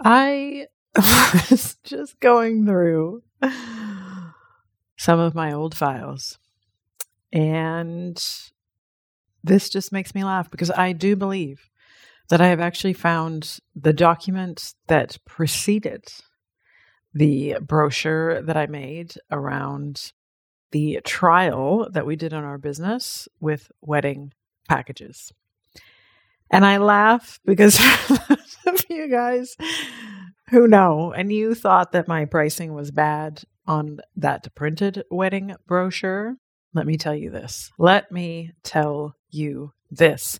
I was just going through some of my old files, and this just makes me laugh because I do believe that I have actually found the document that preceded the brochure that I made around the trial that we did on our business with wedding packages. And I laugh because of you guys who know, and you thought that my pricing was bad on that printed wedding brochure. Let me tell you this. Let me tell you this.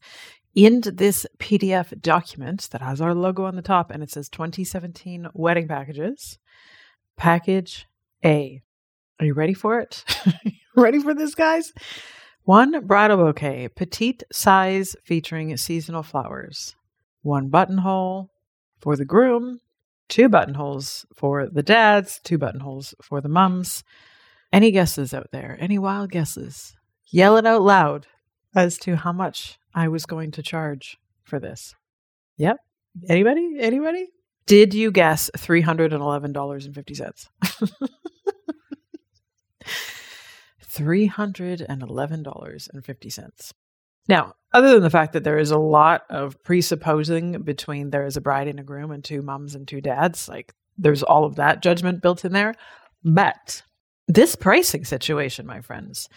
In this PDF document that has our logo on the top and it says 2017 wedding packages, package A. Are you ready for it? ready for this, guys? One bridal bouquet, petite size featuring seasonal flowers. One buttonhole for the groom, two buttonholes for the dads, two buttonholes for the mums. Any guesses out there? Any wild guesses? Yell it out loud as to how much I was going to charge for this. Yep. Anybody? Anybody? Did you guess $311.50? $311.50. Now, other than the fact that there is a lot of presupposing between there is a bride and a groom and two moms and two dads, like there's all of that judgment built in there. But this pricing situation, my friends,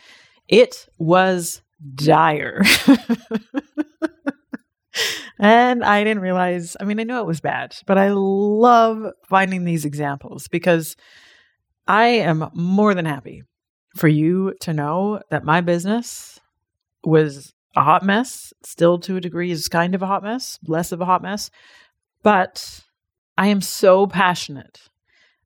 it was dire. and I didn't realize, I mean, I knew it was bad, but I love finding these examples because I am more than happy for you to know that my business was a hot mess, still to a degree is kind of a hot mess, less of a hot mess. But I am so passionate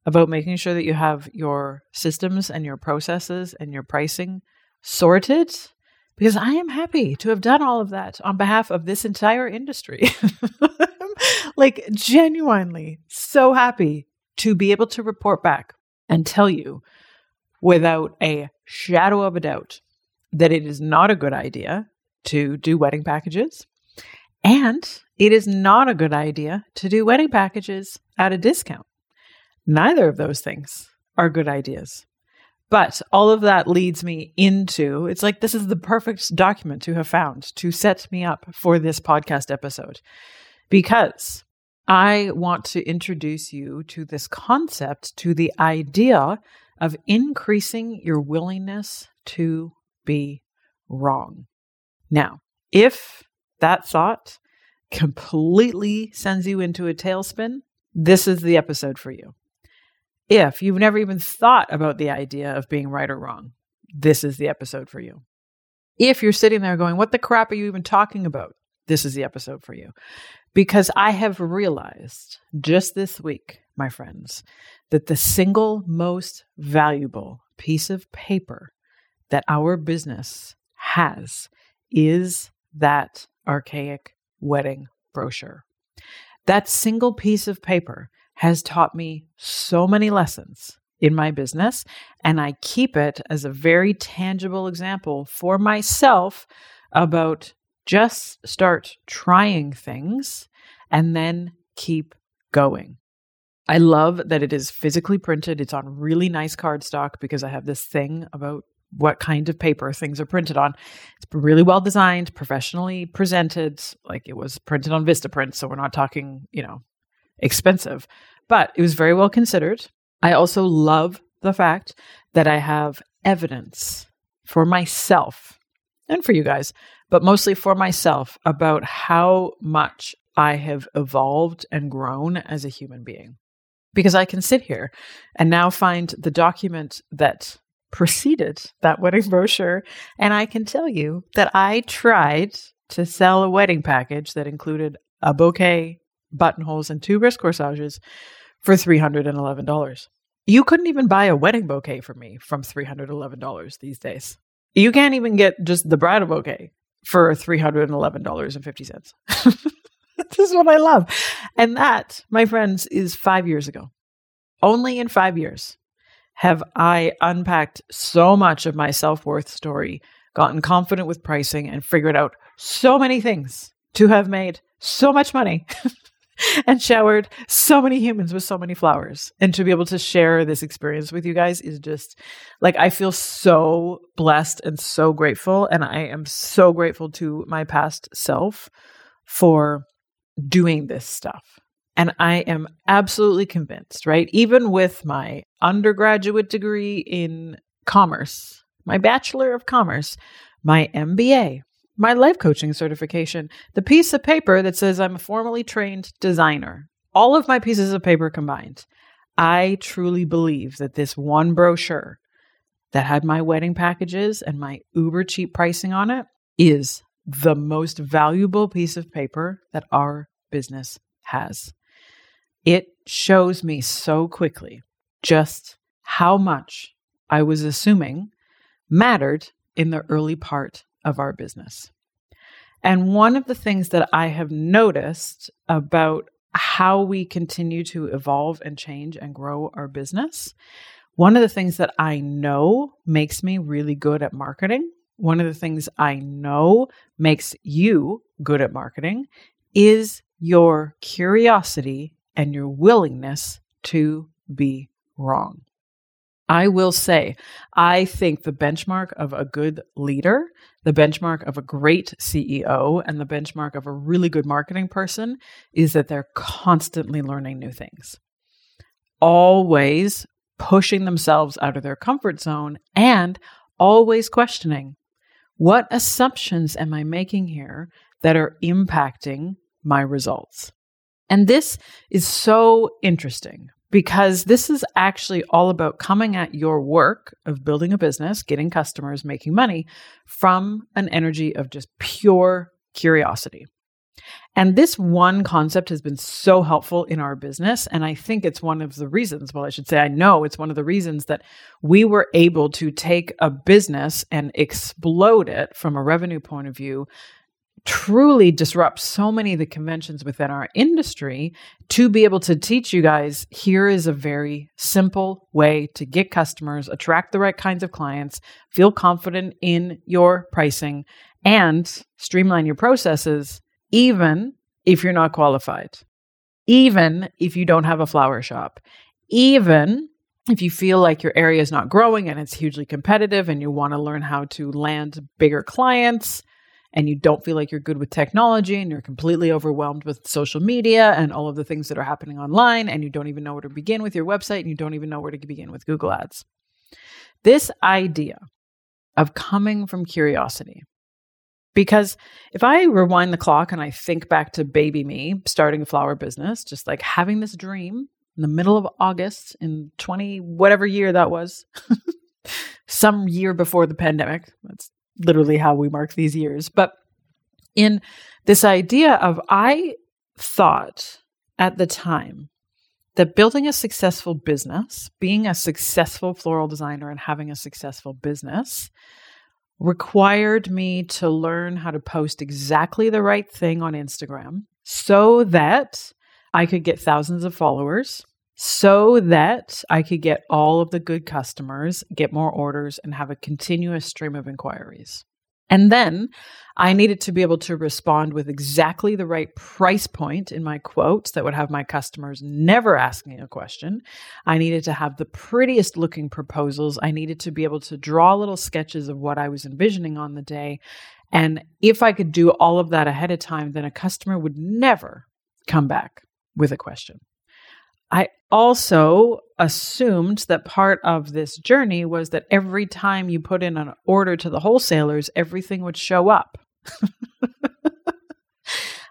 about making sure that you have your systems and your processes and your pricing sorted because I am happy to have done all of that on behalf of this entire industry. like, genuinely so happy to be able to report back and tell you without a shadow of a doubt that it is not a good idea to do wedding packages. And it is not a good idea to do wedding packages at a discount. Neither of those things are good ideas. But all of that leads me into it's like this is the perfect document to have found to set me up for this podcast episode because I want to introduce you to this concept, to the idea of increasing your willingness to be wrong. Now, if that thought completely sends you into a tailspin, this is the episode for you. If you've never even thought about the idea of being right or wrong, this is the episode for you. If you're sitting there going, What the crap are you even talking about? This is the episode for you. Because I have realized just this week my friends, that the single most valuable piece of paper that our business has is that archaic wedding brochure. That single piece of paper has taught me so many lessons in my business, and I keep it as a very tangible example for myself about just start trying things and then keep going. I love that it is physically printed. It's on really nice cardstock because I have this thing about what kind of paper things are printed on. It's really well designed, professionally presented. Like it was printed on Vistaprint, so we're not talking, you know, expensive, but it was very well considered. I also love the fact that I have evidence for myself and for you guys, but mostly for myself about how much I have evolved and grown as a human being because I can sit here and now find the document that preceded that wedding brochure. And I can tell you that I tried to sell a wedding package that included a bouquet, buttonholes, and two wrist corsages for $311. You couldn't even buy a wedding bouquet for me from $311 these days. You can't even get just the bridal bouquet for $311.50. this is what I love. And that, my friends, is five years ago. Only in five years have I unpacked so much of my self worth story, gotten confident with pricing, and figured out so many things to have made so much money and showered so many humans with so many flowers. And to be able to share this experience with you guys is just like, I feel so blessed and so grateful. And I am so grateful to my past self for doing this stuff. And I am absolutely convinced, right? Even with my undergraduate degree in commerce, my Bachelor of Commerce, my MBA, my life coaching certification, the piece of paper that says I'm a formally trained designer, all of my pieces of paper combined, I truly believe that this one brochure that had my wedding packages and my uber cheap pricing on it is the most valuable piece of paper that our business has. It shows me so quickly just how much I was assuming mattered in the early part of our business. And one of the things that I have noticed about how we continue to evolve and change and grow our business, one of the things that I know makes me really good at marketing, one of the things I know makes you good at marketing is your curiosity and your willingness to be wrong. I will say, I think the benchmark of a good leader, the benchmark of a great CEO, and the benchmark of a really good marketing person is that they're constantly learning new things, always pushing themselves out of their comfort zone and always questioning what assumptions am I making here that are impacting my results? And this is so interesting because this is actually all about coming at your work of building a business, getting customers, making money from an energy of just pure curiosity. And this one concept has been so helpful in our business. And I think it's one of the reasons, well, I should say, I know it's one of the reasons that we were able to take a business and explode it from a revenue point of view truly disrupt so many of the conventions within our industry to be able to teach you guys here is a very simple way to get customers, attract the right kinds of clients, feel confident in your pricing, and streamline your processes, even if you're not qualified, even if you don't have a flower shop, even if you feel like your area is not growing and it's hugely competitive and you want to learn how to land bigger clients and you don't feel like you're good with technology and you're completely overwhelmed with social media and all of the things that are happening online and you don't even know where to begin with your website and you don't even know where to begin with Google Ads. This idea of coming from curiosity. Because if I rewind the clock and I think back to baby me starting a flower business, just like having this dream in the middle of August in 20, whatever year that was, some year before the pandemic. That's literally how we mark these years. But in this idea of, I thought at the time that building a successful business, being a successful floral designer, and having a successful business required me to learn how to post exactly the right thing on Instagram so that I could get thousands of followers, so that I could get all of the good customers, get more orders, and have a continuous stream of inquiries. And then I needed to be able to respond with exactly the right price point in my quotes that would have my customers never asking a question. I needed to have the prettiest looking proposals. I needed to be able to draw little sketches of what I was envisioning on the day. And if I could do all of that ahead of time, then a customer would never come back with a question. I also assumed that part of this journey was that every time you put in an order to the wholesalers, everything would show up.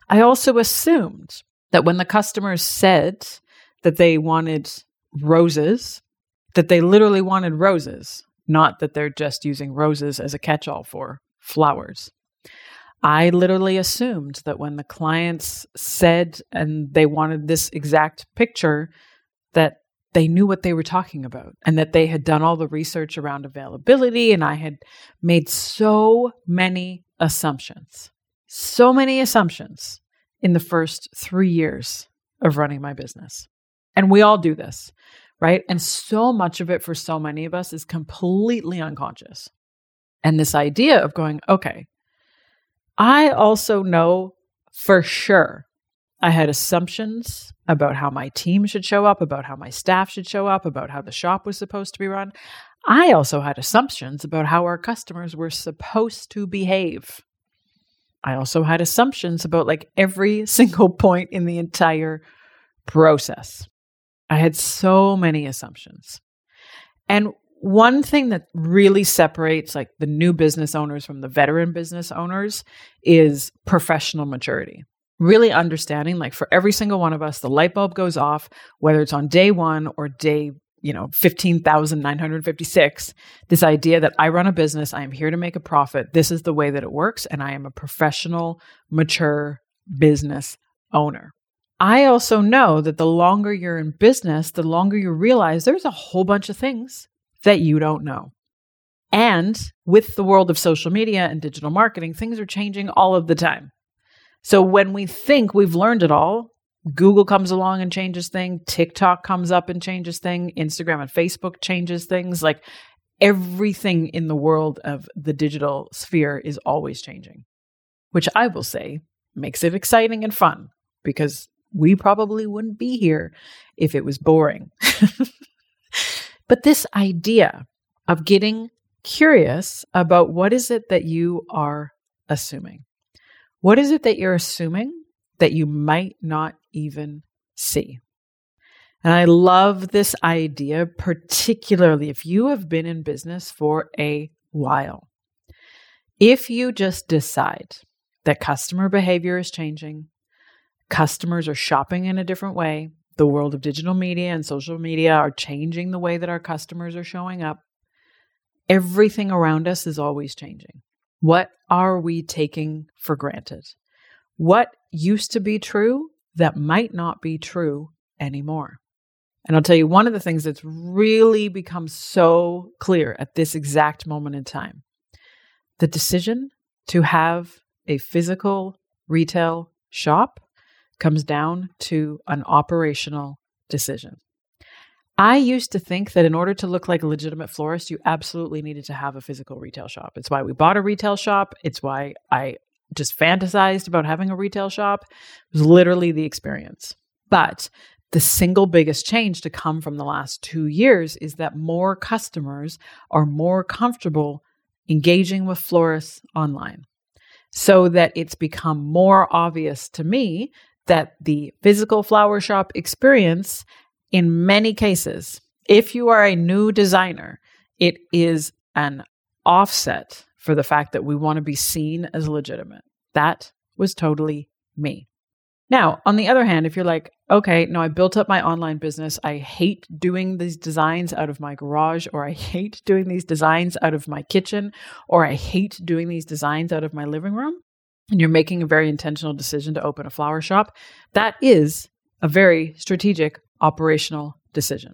I also assumed that when the customers said that they wanted roses, that they literally wanted roses, not that they're just using roses as a catch all for flowers. I literally assumed that when the clients said and they wanted this exact picture, that they knew what they were talking about and that they had done all the research around availability. And I had made so many assumptions, so many assumptions in the first three years of running my business. And we all do this, right? And so much of it for so many of us is completely unconscious. And this idea of going, okay, I also know for sure I had assumptions about how my team should show up, about how my staff should show up, about how the shop was supposed to be run. I also had assumptions about how our customers were supposed to behave. I also had assumptions about like every single point in the entire process. I had so many assumptions. And one thing that really separates like the new business owners from the veteran business owners is professional maturity. Really understanding like for every single one of us the light bulb goes off whether it's on day 1 or day you know 15,956 this idea that I run a business I am here to make a profit this is the way that it works and I am a professional mature business owner I also know that the longer you're in business, the longer you realize there's a whole bunch of things that you don't know. And with the world of social media and digital marketing, things are changing all of the time. So when we think we've learned it all, Google comes along and changes things, TikTok comes up and changes things, Instagram and Facebook changes things. Like everything in the world of the digital sphere is always changing, which I will say makes it exciting and fun because we probably wouldn't be here if it was boring. but this idea of getting curious about what is it that you are assuming? What is it that you're assuming that you might not even see? And I love this idea, particularly if you have been in business for a while. If you just decide that customer behavior is changing, Customers are shopping in a different way. The world of digital media and social media are changing the way that our customers are showing up. Everything around us is always changing. What are we taking for granted? What used to be true that might not be true anymore? And I'll tell you one of the things that's really become so clear at this exact moment in time the decision to have a physical retail shop comes down to an operational decision. I used to think that in order to look like a legitimate florist, you absolutely needed to have a physical retail shop. It's why we bought a retail shop. It's why I just fantasized about having a retail shop. It was literally the experience. But the single biggest change to come from the last two years is that more customers are more comfortable engaging with florists online. So that it's become more obvious to me that the physical flower shop experience, in many cases, if you are a new designer, it is an offset for the fact that we want to be seen as legitimate. That was totally me. Now, on the other hand, if you're like, okay, no, I built up my online business. I hate doing these designs out of my garage, or I hate doing these designs out of my kitchen, or I hate doing these designs out of my living room and you're making a very intentional decision to open a flower shop, that is a very strategic operational decision.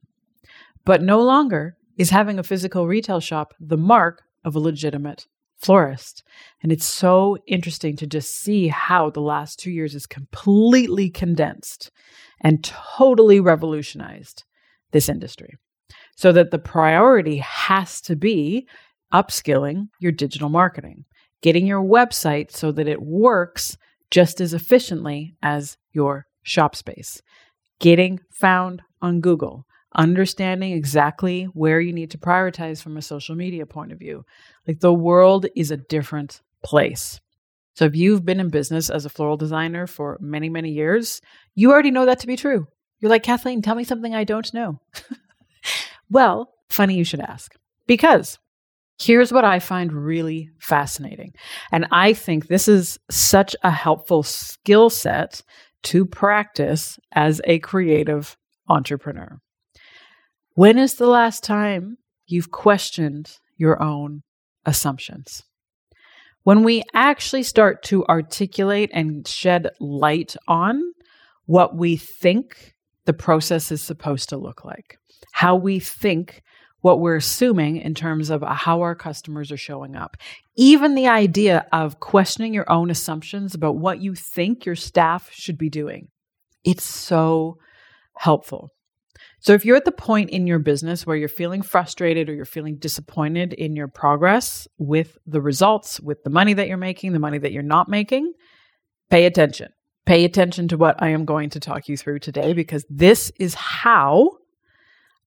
But no longer is having a physical retail shop the mark of a legitimate florist. And it's so interesting to just see how the last two years is completely condensed and totally revolutionized this industry. So that the priority has to be upskilling your digital marketing getting your website so that it works just as efficiently as your shop space, getting found on Google, understanding exactly where you need to prioritize from a social media point of view. Like the world is a different place. So if you've been in business as a floral designer for many, many years, you already know that to be true. You're like, Kathleen, tell me something I don't know. well, funny you should ask. Because Here's what I find really fascinating. And I think this is such a helpful skill set to practice as a creative entrepreneur. When is the last time you've questioned your own assumptions? when we actually start to articulate and shed light on what we think the process is supposed to look like, how we think what we're assuming in terms of how our customers are showing up. Even the idea of questioning your own assumptions about what you think your staff should be doing. It's so helpful. So, if you're at the point in your business where you're feeling frustrated or you're feeling disappointed in your progress with the results, with the money that you're making, the money that you're not making, pay attention. Pay attention to what I am going to talk you through today because this is how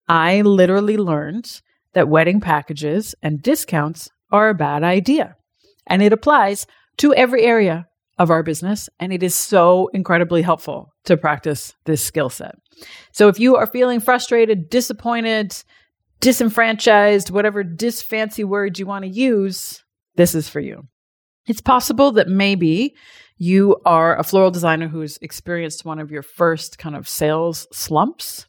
I literally learned that wedding packages and discounts are a bad idea. And it applies to every area of our business. And it is so incredibly helpful to practice this skill set. So if you are feeling frustrated, disappointed, disenfranchised, whatever disfancy word you want to use, this is for you. It's possible that maybe you are a floral designer who's experienced one of your first kind of sales slumps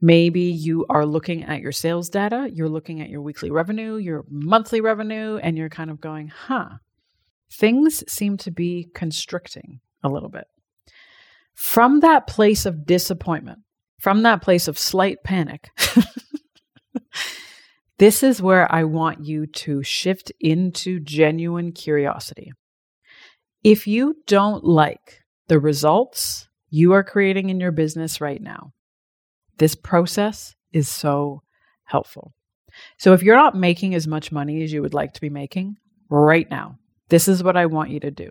Maybe you are looking at your sales data, you're looking at your weekly revenue, your monthly revenue, and you're kind of going, huh, things seem to be constricting a little bit. From that place of disappointment, from that place of slight panic, this is where I want you to shift into genuine curiosity. If you don't like the results you are creating in your business right now, this process is so helpful. So if you're not making as much money as you would like to be making right now, this is what I want you to do.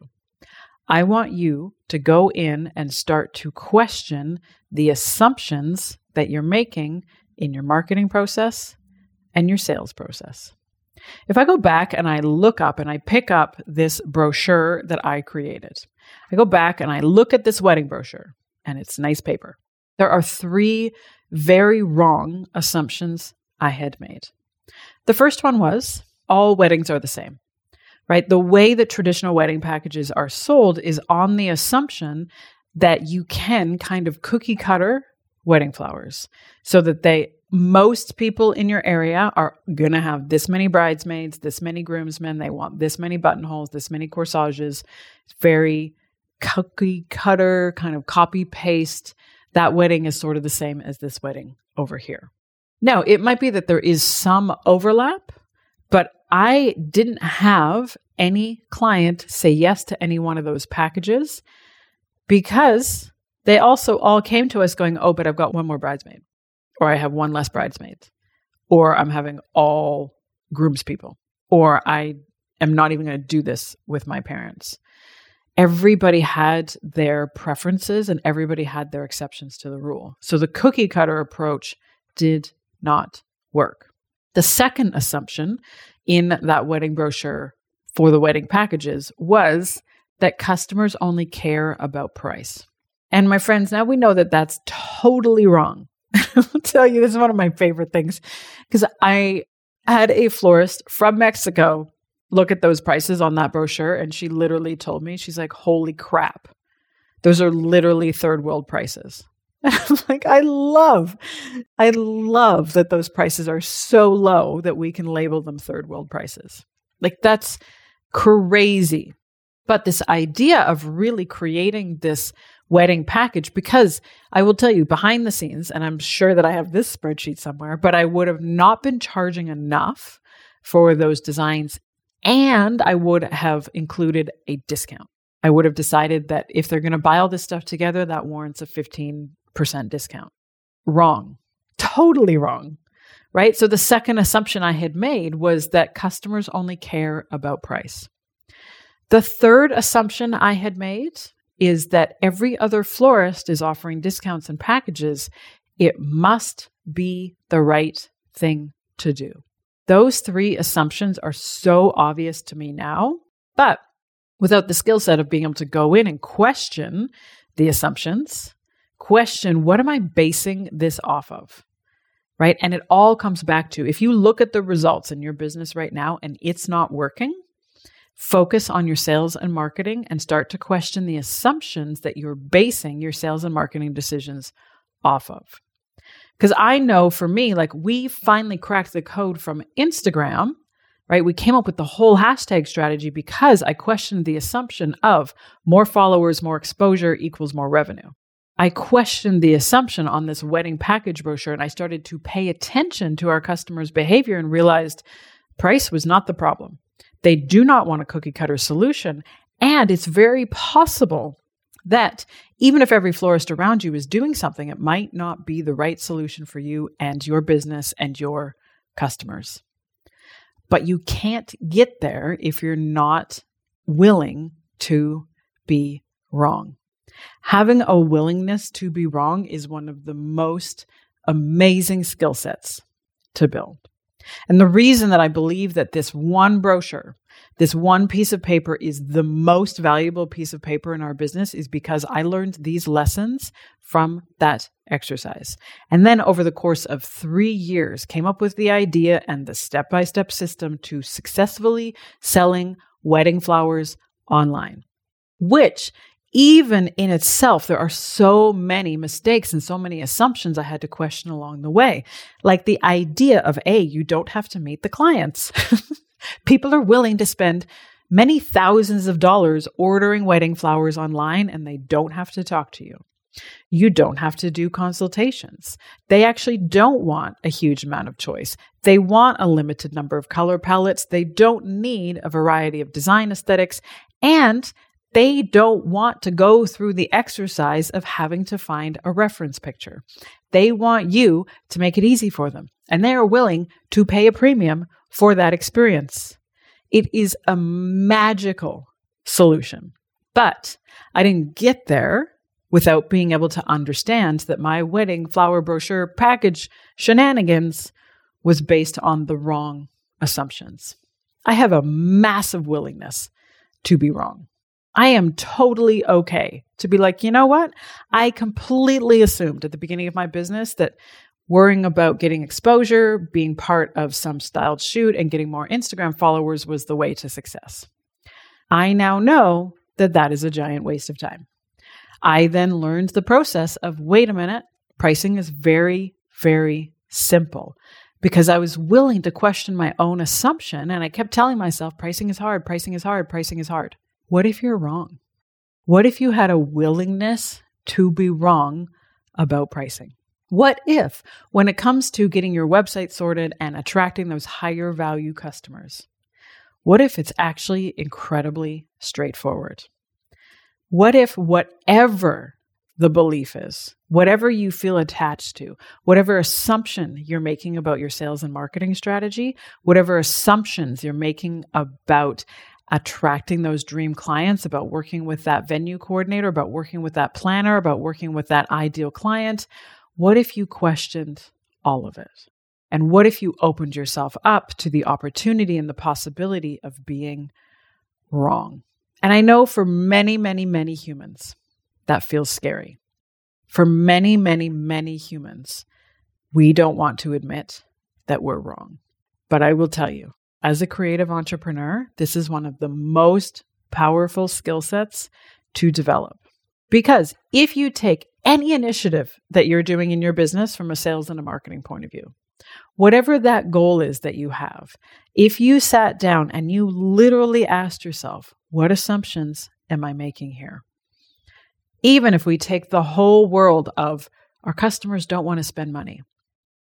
I want you to go in and start to question the assumptions that you're making in your marketing process and your sales process. If I go back and I look up and I pick up this brochure that I created, I go back and I look at this wedding brochure and it's nice paper. There are three very wrong assumptions I had made. The first one was all weddings are the same, right? The way that traditional wedding packages are sold is on the assumption that you can kind of cookie cutter wedding flowers so that they most people in your area are going to have this many bridesmaids, this many groomsmen. They want this many buttonholes, this many corsages. It's very cookie cutter, kind of copy paste that wedding is sort of the same as this wedding over here. Now, it might be that there is some overlap, but I didn't have any client say yes to any one of those packages because they also all came to us going, Oh, but I've got one more bridesmaid, or I have one less bridesmaid, or I'm having all groomspeople, or I am not even going to do this with my parents everybody had their preferences and everybody had their exceptions to the rule. So the cookie cutter approach did not work. The second assumption in that wedding brochure for the wedding packages was that customers only care about price. And my friends, now we know that that's totally wrong. I'll tell you, this is one of my favorite things because I had a florist from Mexico look at those prices on that brochure and she literally told me she's like holy crap. Those are literally third world prices. I'm like i love i love that those prices are so low that we can label them third world prices. Like that's crazy. But this idea of really creating this wedding package because I will tell you behind the scenes, and I'm sure that I have this spreadsheet somewhere, but I would have not been charging enough for those designs and I would have included a discount. I would have decided that if they're going to buy all this stuff together, that warrants a 15% discount. Wrong. Totally wrong. Right? So the second assumption I had made was that customers only care about price. The third assumption I had made is that every other florist is offering discounts and packages. It must be the right thing to do. Those three assumptions are so obvious to me now, but without the skill set of being able to go in and question the assumptions, question what am I basing this off of? Right. And it all comes back to if you look at the results in your business right now and it's not working, focus on your sales and marketing and start to question the assumptions that you're basing your sales and marketing decisions off of. Because I know for me, like we finally cracked the code from Instagram right? We came up with the whole hashtag strategy because I questioned the assumption of more followers, more exposure equals more revenue. I questioned the assumption on this wedding package brochure and I started to pay attention to our customers' behavior and realized price was not the problem. They do not want a cookie cutter solution. And it's very possible that even if every florist around you is doing something, it might not be the right solution for you and your business and your customers. But you can't get there if you're not willing to be wrong. Having a willingness to be wrong is one of the most amazing skill sets to build. And the reason that I believe that this one brochure, this one piece of paper is the most valuable piece of paper in our business is because I learned these lessons from that exercise. And then over the course of three years, came up with the idea and the step by step system to successfully selling wedding flowers online, which even in itself, there are so many mistakes and so many assumptions I had to question along the way. Like the idea of, A, you don't have to meet the clients. People are willing to spend many thousands of dollars ordering wedding flowers online and they don't have to talk to you. You don't have to do consultations. They actually don't want a huge amount of choice. They want a limited number of color palettes. They don't need a variety of design aesthetics. And they don't want to go through the exercise of having to find a reference picture. They want you to make it easy for them, and they are willing to pay a premium for that experience. It is a magical solution. But I didn't get there without being able to understand that my wedding flower brochure package shenanigans was based on the wrong assumptions. I have a massive willingness to be wrong. I am totally okay to be like, you know what? I completely assumed at the beginning of my business that worrying about getting exposure, being part of some styled shoot, and getting more Instagram followers was the way to success. I now know that that is a giant waste of time. I then learned the process of wait a minute, pricing is very, very simple because I was willing to question my own assumption. And I kept telling myself, pricing is hard, pricing is hard, pricing is hard. What if you're wrong? What if you had a willingness to be wrong about pricing? What if, when it comes to getting your website sorted and attracting those higher value customers, what if it's actually incredibly straightforward? What if whatever the belief is, whatever you feel attached to, whatever assumption you're making about your sales and marketing strategy, whatever assumptions you're making about attracting those dream clients, about working with that venue coordinator, about working with that planner, about working with that ideal client. What if you questioned all of it? And what if you opened yourself up to the opportunity and the possibility of being wrong? And I know for many, many, many humans, that feels scary. For many, many, many humans, we don't want to admit that we're wrong. But I will tell you, as a creative entrepreneur, this is one of the most powerful skill sets to develop. Because if you take any initiative that you're doing in your business from a sales and a marketing point of view, whatever that goal is that you have, if you sat down and you literally asked yourself, what assumptions am I making here? Even if we take the whole world of our customers don't want to spend money,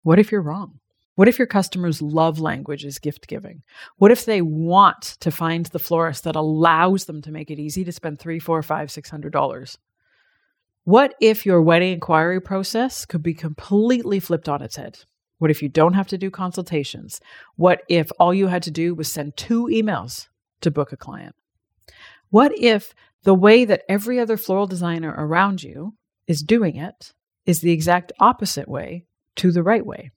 what if you're wrong? What if your customers' love language gift giving? What if they want to find the florist that allows them to make it easy to spend three, four, five, six hundred dollars? What if your wedding inquiry process could be completely flipped on its head? What if you don't have to do consultations? What if all you had to do was send two emails to book a client? What if the way that every other floral designer around you is doing it is the exact opposite way to the right way?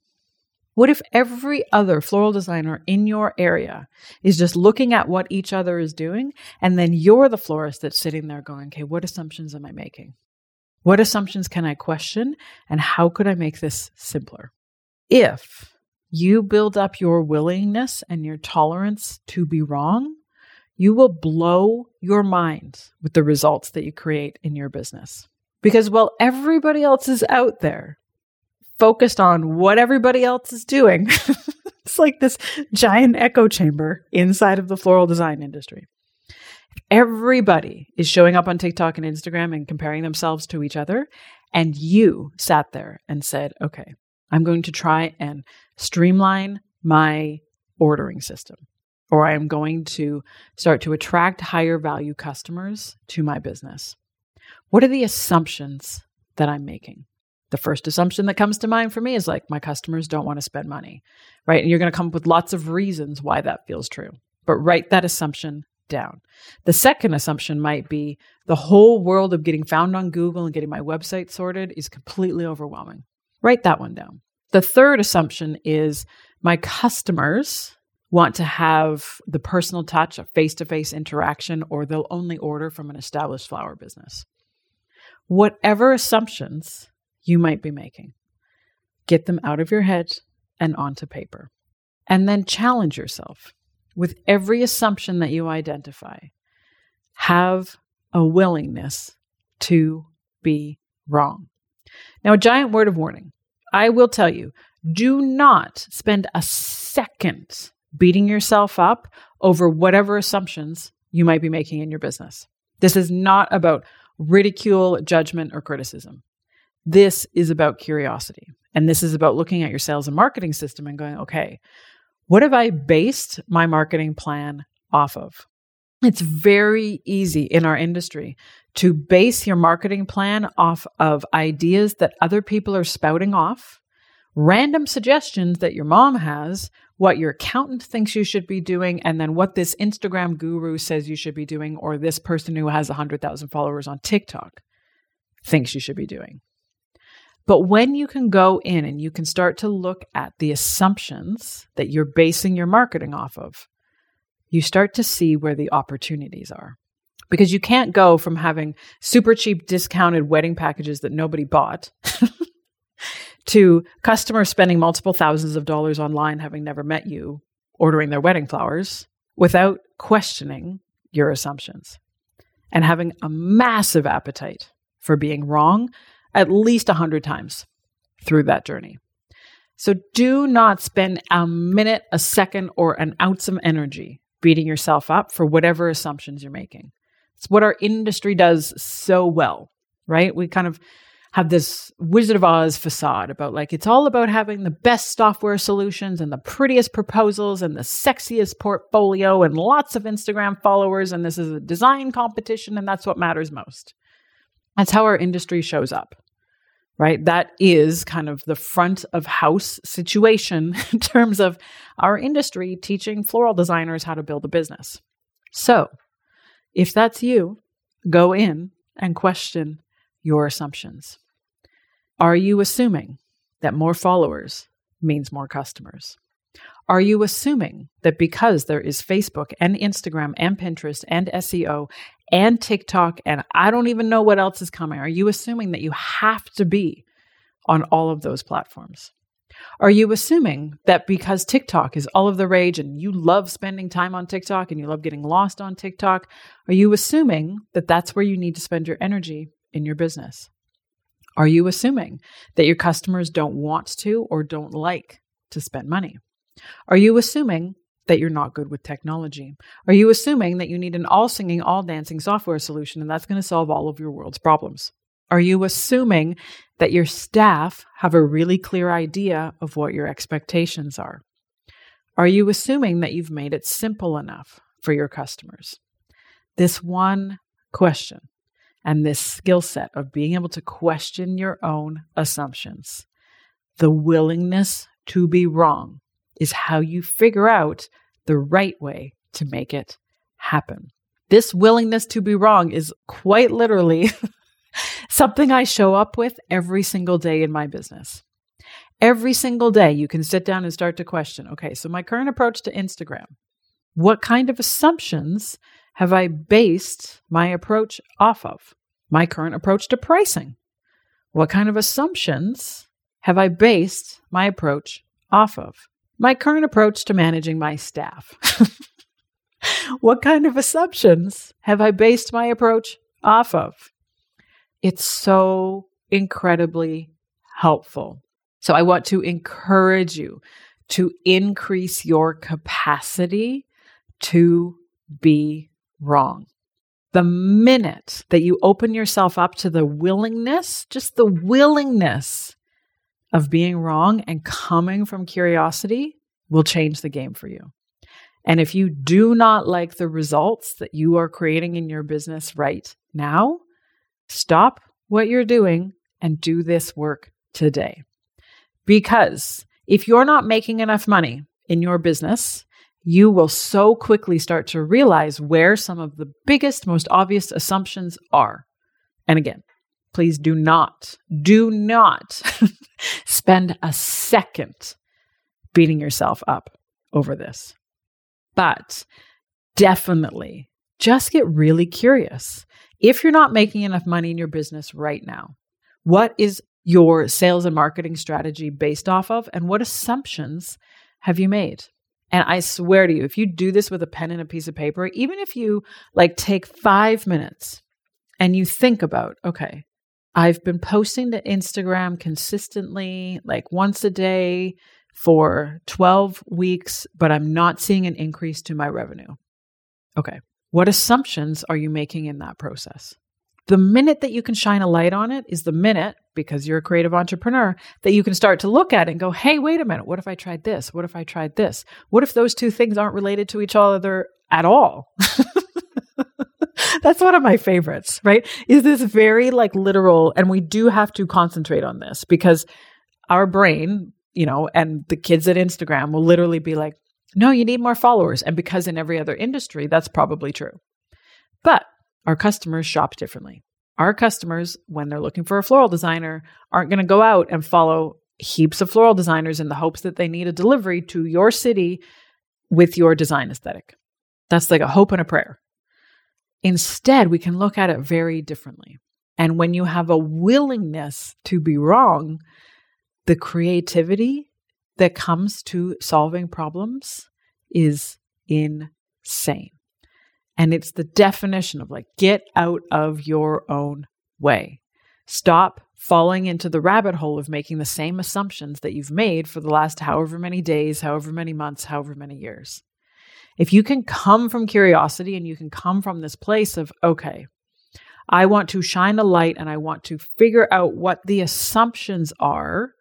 What if every other floral designer in your area is just looking at what each other is doing, and then you're the florist that's sitting there going, okay, what assumptions am I making? What assumptions can I question, and how could I make this simpler? If you build up your willingness and your tolerance to be wrong, you will blow your mind with the results that you create in your business. Because while everybody else is out there focused on what everybody else is doing, it's like this giant echo chamber inside of the floral design industry. Everybody is showing up on TikTok and Instagram and comparing themselves to each other. And you sat there and said, okay, I'm going to try and streamline my ordering system, or I am going to start to attract higher value customers to my business. What are the assumptions that I'm making? The first assumption that comes to mind for me is like, my customers don't want to spend money, right? And you're going to come up with lots of reasons why that feels true. But write that assumption down. The second assumption might be the whole world of getting found on Google and getting my website sorted is completely overwhelming. Write that one down. The third assumption is my customers want to have the personal touch, a face to face interaction, or they'll only order from an established flower business. Whatever assumptions you might be making, get them out of your head and onto paper. And then challenge yourself with every assumption that you identify. Have a willingness to be wrong. Now, a giant word of warning. I will tell you do not spend a second beating yourself up over whatever assumptions you might be making in your business. This is not about ridicule, judgment, or criticism. This is about curiosity. And this is about looking at your sales and marketing system and going, okay, what have I based my marketing plan off of? It's very easy in our industry to base your marketing plan off of ideas that other people are spouting off, random suggestions that your mom has, what your accountant thinks you should be doing, and then what this Instagram guru says you should be doing, or this person who has 100,000 followers on TikTok thinks you should be doing. But when you can go in and you can start to look at the assumptions that you're basing your marketing off of, you start to see where the opportunities are. Because you can't go from having super cheap discounted wedding packages that nobody bought to customers spending multiple thousands of dollars online having never met you ordering their wedding flowers without questioning your assumptions and having a massive appetite for being wrong at least 100 times through that journey. So do not spend a minute, a second, or an ounce of energy beating yourself up for whatever assumptions you're making. It's what our industry does so well, right? We kind of have this Wizard of Oz facade about like it's all about having the best software solutions and the prettiest proposals and the sexiest portfolio and lots of Instagram followers. And this is a design competition, and that's what matters most. That's how our industry shows up right? That is kind of the front of house situation in terms of our industry teaching floral designers how to build a business. So, if that's you, go in and question your assumptions. Are you assuming that more followers means more customers? Are you assuming that because there is Facebook and Instagram and Pinterest and SEO and TikTok, and I don't even know what else is coming. Are you assuming that you have to be on all of those platforms? Are you assuming that because TikTok is all of the rage and you love spending time on TikTok and you love getting lost on TikTok, are you assuming that that's where you need to spend your energy in your business? Are you assuming that your customers don't want to or don't like to spend money? Are you assuming that you're not good with technology? Are you assuming that you need an all singing, all dancing software solution and that's going to solve all of your world's problems? Are you assuming that your staff have a really clear idea of what your expectations are? Are you assuming that you've made it simple enough for your customers? This one question and this skill set of being able to question your own assumptions, the willingness to be wrong, is how you figure out the right way to make it happen. This willingness to be wrong is quite literally something I show up with every single day in my business. Every single day, you can sit down and start to question okay, so my current approach to Instagram, what kind of assumptions have I based my approach off of? My current approach to pricing, what kind of assumptions have I based my approach off of? My current approach to managing my staff. what kind of assumptions have I based my approach off of? It's so incredibly helpful. So I want to encourage you to increase your capacity to be wrong. The minute that you open yourself up to the willingness, just the willingness of being wrong and coming from curiosity will change the game for you. And if you do not like the results that you are creating in your business right now, stop what you're doing and do this work today. Because if you're not making enough money in your business, you will so quickly start to realize where some of the biggest, most obvious assumptions are. And again, please do not, do not spend a second beating yourself up over this. But definitely just get really curious. If you're not making enough money in your business right now, what is your sales and marketing strategy based off of? And what assumptions have you made? And I swear to you, if you do this with a pen and a piece of paper, even if you like take five minutes and you think about, okay, I've been posting to Instagram consistently, like once a day for 12 weeks, but I'm not seeing an increase to my revenue. Okay. What assumptions are you making in that process? The minute that you can shine a light on it is the minute, because you're a creative entrepreneur, that you can start to look at it and go, hey, wait a minute. What if I tried this? What if I tried this? What if those two things aren't related to each other at all? That's one of my favorites, right? Is this very like literal, and we do have to concentrate on this because our brain, you know, and the kids at Instagram will literally be like, no, you need more followers. And because in every other industry, that's probably true. But our customers shop differently. Our customers, when they're looking for a floral designer, aren't going to go out and follow heaps of floral designers in the hopes that they need a delivery to your city with your design aesthetic. That's like a hope and a prayer. Instead, we can look at it very differently. And when you have a willingness to be wrong, the creativity that comes to solving problems is insane. And it's the definition of like, get out of your own way. Stop falling into the rabbit hole of making the same assumptions that you've made for the last however many days, however many months, however many years. If you can come from curiosity and you can come from this place of, okay, I want to shine a light and I want to figure out what the assumptions are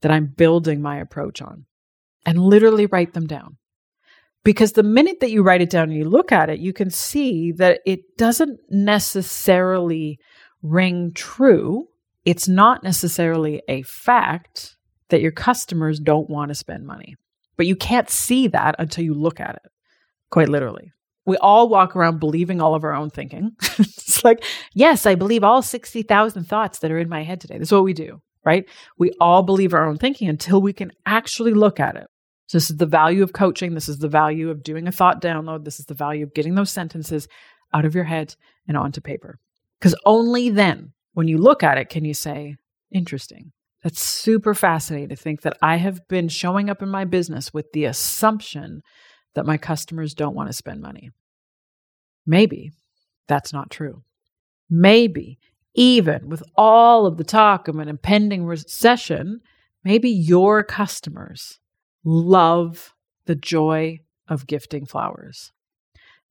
that I'm building my approach on and literally write them down. Because the minute that you write it down and you look at it, you can see that it doesn't necessarily ring true. It's not necessarily a fact that your customers don't want to spend money. But you can't see that until you look at it quite literally. We all walk around believing all of our own thinking. it's like, yes, I believe all 60,000 thoughts that are in my head today. That's what we do, right? We all believe our own thinking until we can actually look at it. So this is the value of coaching. This is the value of doing a thought download. This is the value of getting those sentences out of your head and onto paper. Because only then, when you look at it, can you say, interesting. That's super fascinating to think that I have been showing up in my business with the assumption that my customers don't want to spend money. Maybe that's not true. Maybe, even with all of the talk of an impending recession, maybe your customers love the joy of gifting flowers.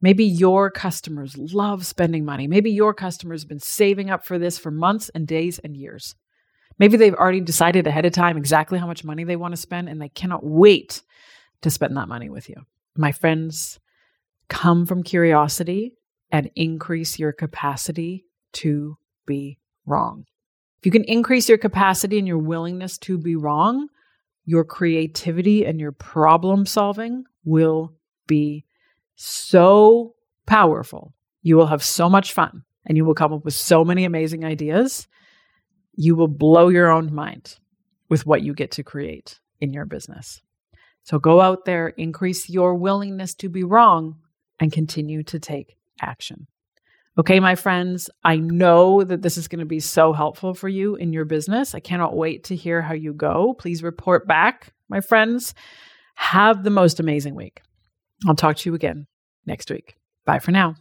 Maybe your customers love spending money. Maybe your customers have been saving up for this for months and days and years. Maybe they've already decided ahead of time exactly how much money they want to spend and they cannot wait to spend that money with you my friends, come from curiosity and increase your capacity to be wrong. If you can increase your capacity and your willingness to be wrong, your creativity and your problem solving will be so powerful. You will have so much fun and you will come up with so many amazing ideas. You will blow your own mind with what you get to create in your business. So go out there, increase your willingness to be wrong, and continue to take action. Okay, my friends, I know that this is going to be so helpful for you in your business. I cannot wait to hear how you go. Please report back, my friends. Have the most amazing week. I'll talk to you again next week. Bye for now.